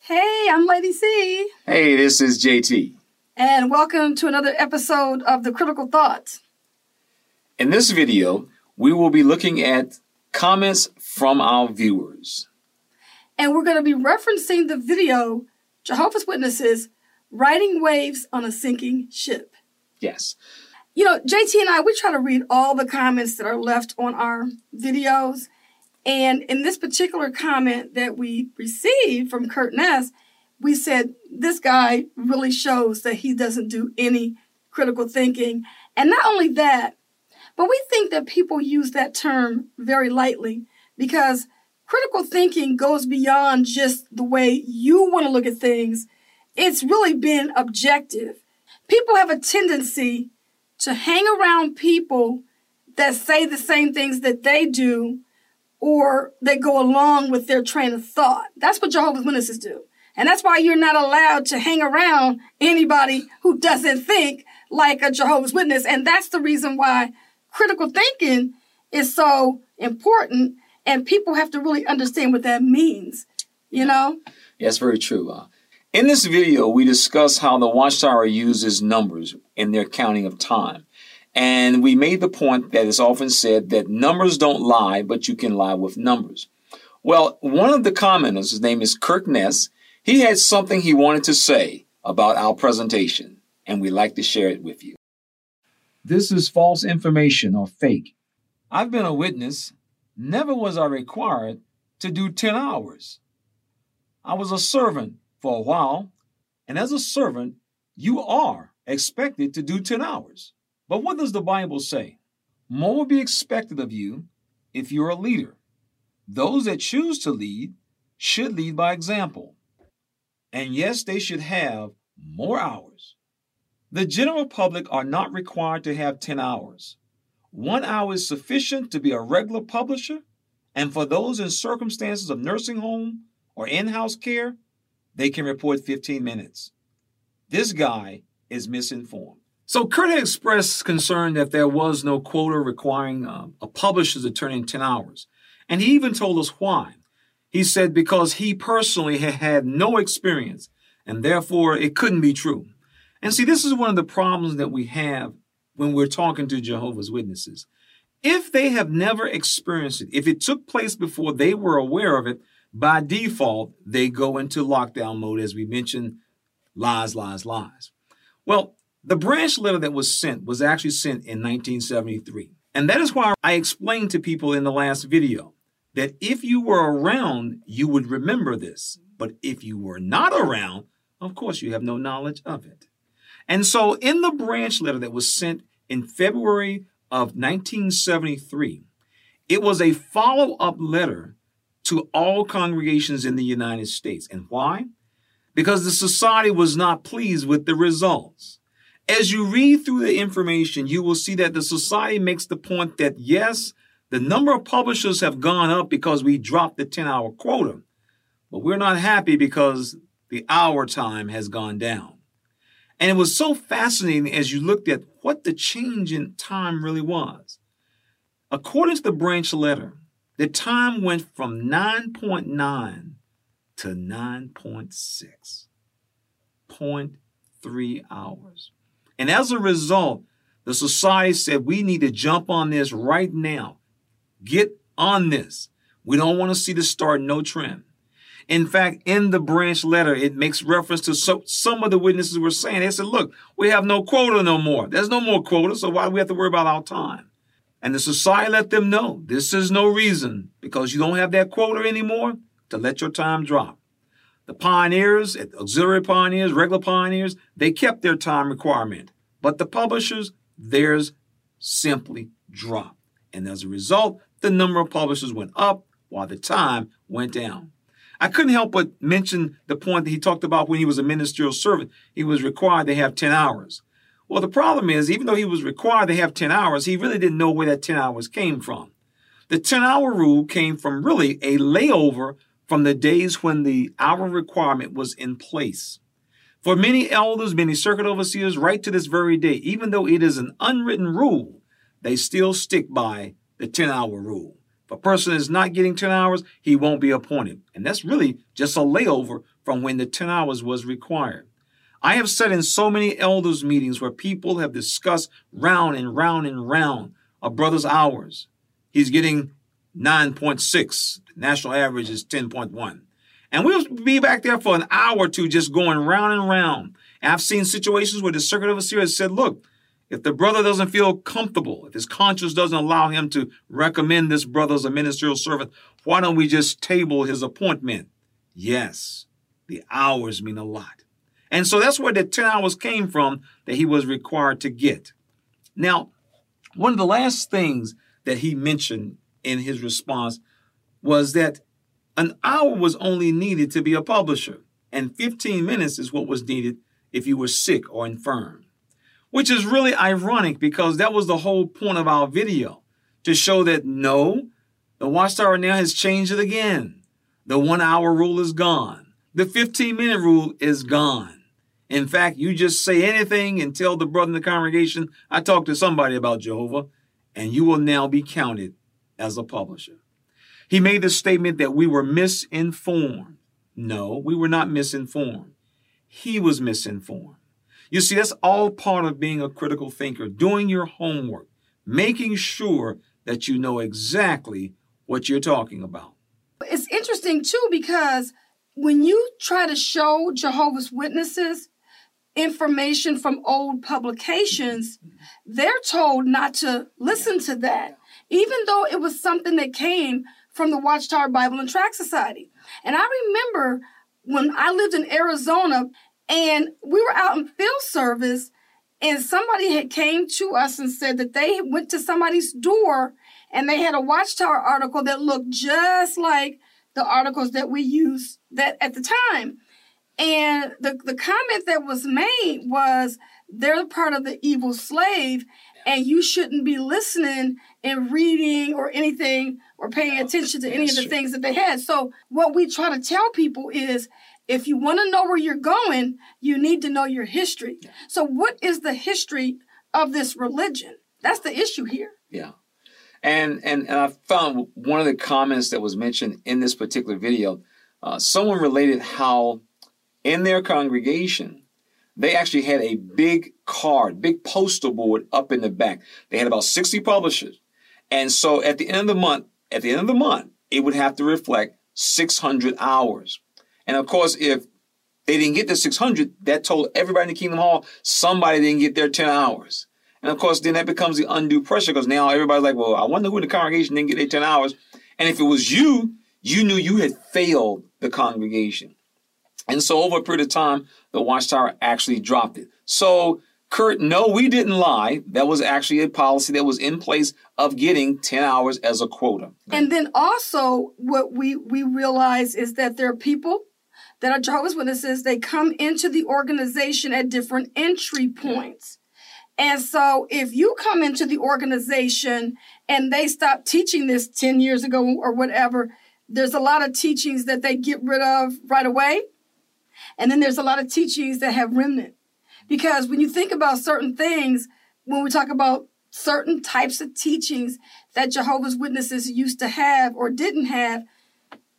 Hey, I'm Lady C, Hey, this is JT. and welcome to another episode of The Critical Thoughts. In this video, we will be looking at comments from our viewers. And we're going to be referencing the video Jehovah's Witnesses Riding Waves on a Sinking Ship. Yes. You know, JT and I, we try to read all the comments that are left on our videos. And in this particular comment that we received from Kurt Ness, we said this guy really shows that he doesn't do any critical thinking. And not only that, but we think that people use that term very lightly because critical thinking goes beyond just the way you want to look at things. It's really been objective. People have a tendency to hang around people that say the same things that they do or they go along with their train of thought. That's what Jehovah's Witnesses do. And that's why you're not allowed to hang around anybody who doesn't think like a Jehovah's Witness. And that's the reason why critical thinking is so important and people have to really understand what that means, you know? Yes, very true. Uh, in this video, we discuss how the Watchtower uses numbers in their counting of time. And we made the point that it's often said that numbers don't lie, but you can lie with numbers. Well, one of the commenters, his name is Kirk Ness, he had something he wanted to say about our presentation, and we'd like to share it with you. This is false information or fake. I've been a witness. Never was I required to do 10 hours. I was a servant for a while, and as a servant, you are expected to do 10 hours. But what does the Bible say? More will be expected of you if you're a leader. Those that choose to lead should lead by example. And yes, they should have more hours. The general public are not required to have 10 hours. One hour is sufficient to be a regular publisher, and for those in circumstances of nursing home or in house care, they can report 15 minutes. This guy is misinformed. So Kurt had expressed concern that there was no quota requiring uh, a publisher to turn in 10 hours. And he even told us why. He said because he personally had had no experience and therefore it couldn't be true. And see, this is one of the problems that we have when we're talking to Jehovah's Witnesses. If they have never experienced it, if it took place before they were aware of it, by default, they go into lockdown mode, as we mentioned lies, lies, lies. Well, the branch letter that was sent was actually sent in 1973. And that is why I explained to people in the last video that if you were around, you would remember this. But if you were not around, of course, you have no knowledge of it. And so, in the branch letter that was sent in February of 1973, it was a follow up letter to all congregations in the United States. And why? Because the society was not pleased with the results. As you read through the information, you will see that the society makes the point that yes, the number of publishers have gone up because we dropped the 10 hour quota, but we're not happy because the hour time has gone down. And it was so fascinating as you looked at what the change in time really was. According to the branch letter, the time went from 9.9 to 9.6, 0.3 hours. And as a result, the society said we need to jump on this right now. Get on this. We don't want to see the start no trend. In fact, in the branch letter, it makes reference to so, some of the witnesses were saying, they said, look, we have no quota no more. There's no more quota, so why do we have to worry about our time? And the society let them know this is no reason because you don't have that quota anymore to let your time drop. The pioneers, auxiliary pioneers, regular pioneers, they kept their time requirement. But the publishers, theirs simply dropped. And as a result, the number of publishers went up while the time went down. I couldn't help but mention the point that he talked about when he was a ministerial servant. He was required to have 10 hours. Well, the problem is, even though he was required to have 10 hours, he really didn't know where that 10 hours came from. The 10 hour rule came from really a layover from the days when the hour requirement was in place. For many elders, many circuit overseers, right to this very day, even though it is an unwritten rule, they still stick by the 10 hour rule. If a person is not getting 10 hours, he won't be appointed. And that's really just a layover from when the 10 hours was required. I have sat in so many elders' meetings where people have discussed round and round and round a brother's hours. He's getting 9.6. National average is 10.1. And we'll be back there for an hour or two just going round and round. And I've seen situations where the circuit overseer has said, look, if the brother doesn't feel comfortable, if his conscience doesn't allow him to recommend this brother as a ministerial servant, why don't we just table his appointment? Yes, the hours mean a lot. And so that's where the 10 hours came from that he was required to get. Now, one of the last things that he mentioned in his response was that an hour was only needed to be a publisher, and 15 minutes is what was needed if you were sick or infirm. Which is really ironic because that was the whole point of our video to show that no, the Watchtower now has changed it again. The one hour rule is gone. The 15 minute rule is gone. In fact, you just say anything and tell the brother in the congregation, I talked to somebody about Jehovah, and you will now be counted as a publisher. He made the statement that we were misinformed. No, we were not misinformed. He was misinformed. You see, that's all part of being a critical thinker, doing your homework, making sure that you know exactly what you're talking about. It's interesting too because when you try to show Jehovah's Witnesses information from old publications, they're told not to listen to that, even though it was something that came from the Watchtower Bible and Tract Society. And I remember when I lived in Arizona and we were out in field service and somebody had came to us and said that they went to somebody's door and they had a Watchtower article that looked just like the articles that we used that at the time. And the, the comment that was made was they're part of the evil slave and you shouldn't be listening and reading or anything or paying attention to any of the things that they had. So what we try to tell people is if you want to know where you're going, you need to know your history. So what is the history of this religion? That's the issue here. Yeah. And, and, and I found one of the comments that was mentioned in this particular video, uh, someone related how in their congregation, they actually had a big card, big poster board up in the back. They had about 60 publishers. And so at the end of the month, at the end of the month, it would have to reflect 600 hours. And of course, if they didn't get the 600, that told everybody in the Kingdom Hall somebody didn't get their 10 hours. And of course, then that becomes the undue pressure because now everybody's like, well, I wonder who in the congregation didn't get their 10 hours. And if it was you, you knew you had failed the congregation. And so over a period of time, the Watchtower actually dropped it. So Kurt, no, we didn't lie. That was actually a policy that was in place of getting 10 hours as a quota. And then also what we, we realize is that there are people that are Jehovah's Witnesses, they come into the organization at different entry points. And so if you come into the organization and they stop teaching this 10 years ago or whatever, there's a lot of teachings that they get rid of right away. And then there's a lot of teachings that have remnant. Because when you think about certain things, when we talk about certain types of teachings that Jehovah's Witnesses used to have or didn't have,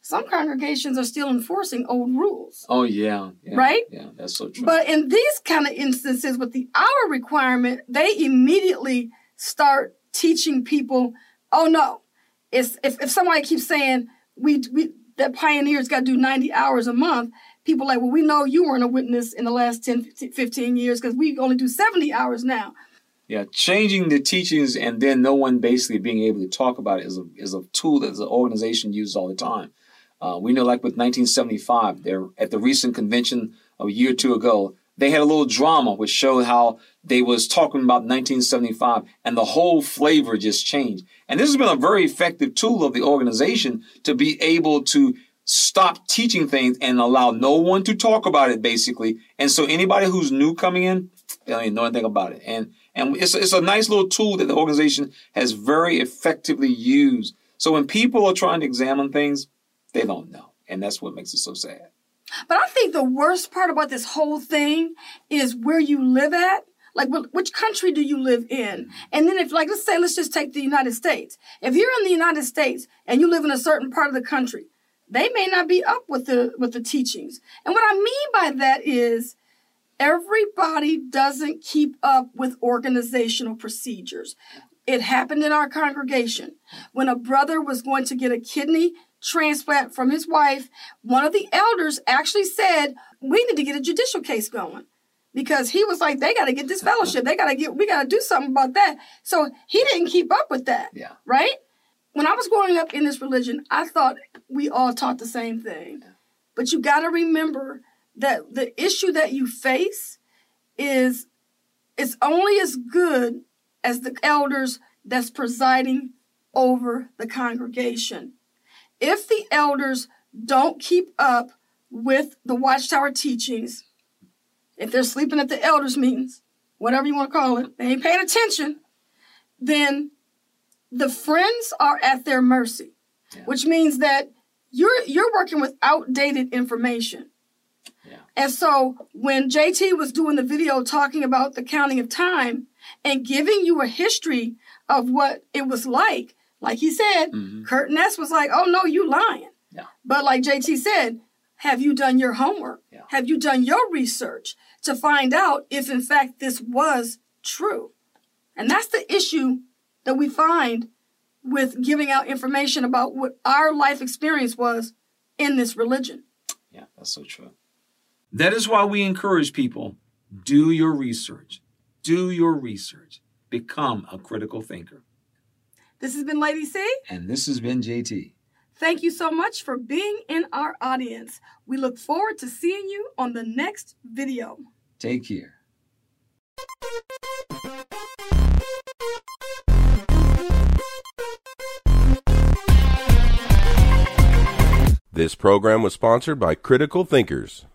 some congregations are still enforcing old rules. Oh yeah, yeah right? Yeah, that's so true. But in these kind of instances with the hour requirement, they immediately start teaching people, oh no, it's if, if somebody keeps saying we we that pioneers got to do 90 hours a month, people like, well, we know you weren't a witness in the last 10, 15 years because we only do 70 hours now. Yeah, changing the teachings and then no one basically being able to talk about it is a, is a tool that the organization uses all the time. Uh, we know, like with 1975, there at the recent convention a year or two ago, they had a little drama which showed how they was talking about 1975 and the whole flavor just changed. And this has been a very effective tool of the organization to be able to stop teaching things and allow no one to talk about it basically. And so anybody who's new coming in, they don't even know anything about it. And and it's, it's a nice little tool that the organization has very effectively used. So when people are trying to examine things, they don't know. And that's what makes it so sad. But I think the worst part about this whole thing is where you live at. Like, which country do you live in? And then if, like, let's say, let's just take the United States. If you're in the United States and you live in a certain part of the country, they may not be up with the with the teachings. And what I mean by that is everybody doesn't keep up with organizational procedures. It happened in our congregation when a brother was going to get a kidney transplant from his wife. One of the elders actually said, We need to get a judicial case going because he was like, They got to get disfellowship. They got to get, we got to do something about that. So he didn't keep up with that. Yeah. Right? When I was growing up in this religion, I thought we all taught the same thing. But you got to remember that the issue that you face is it's only as good as the elders that's presiding over the congregation. If the elders don't keep up with the Watchtower teachings, if they're sleeping at the elders' meetings, whatever you want to call it, they ain't paying attention, then the friends are at their mercy, yeah. which means that you're you're working with outdated information. And so when JT was doing the video talking about the counting of time and giving you a history of what it was like, like he said, mm-hmm. Kurt Ness was like, oh no, you lying. Yeah. But like JT said, have you done your homework? Yeah. Have you done your research to find out if in fact this was true? And that's the issue that we find with giving out information about what our life experience was in this religion. Yeah, that's so true. That is why we encourage people do your research. Do your research. Become a critical thinker. This has been Lady C. And this has been JT. Thank you so much for being in our audience. We look forward to seeing you on the next video. Take care. This program was sponsored by Critical Thinkers.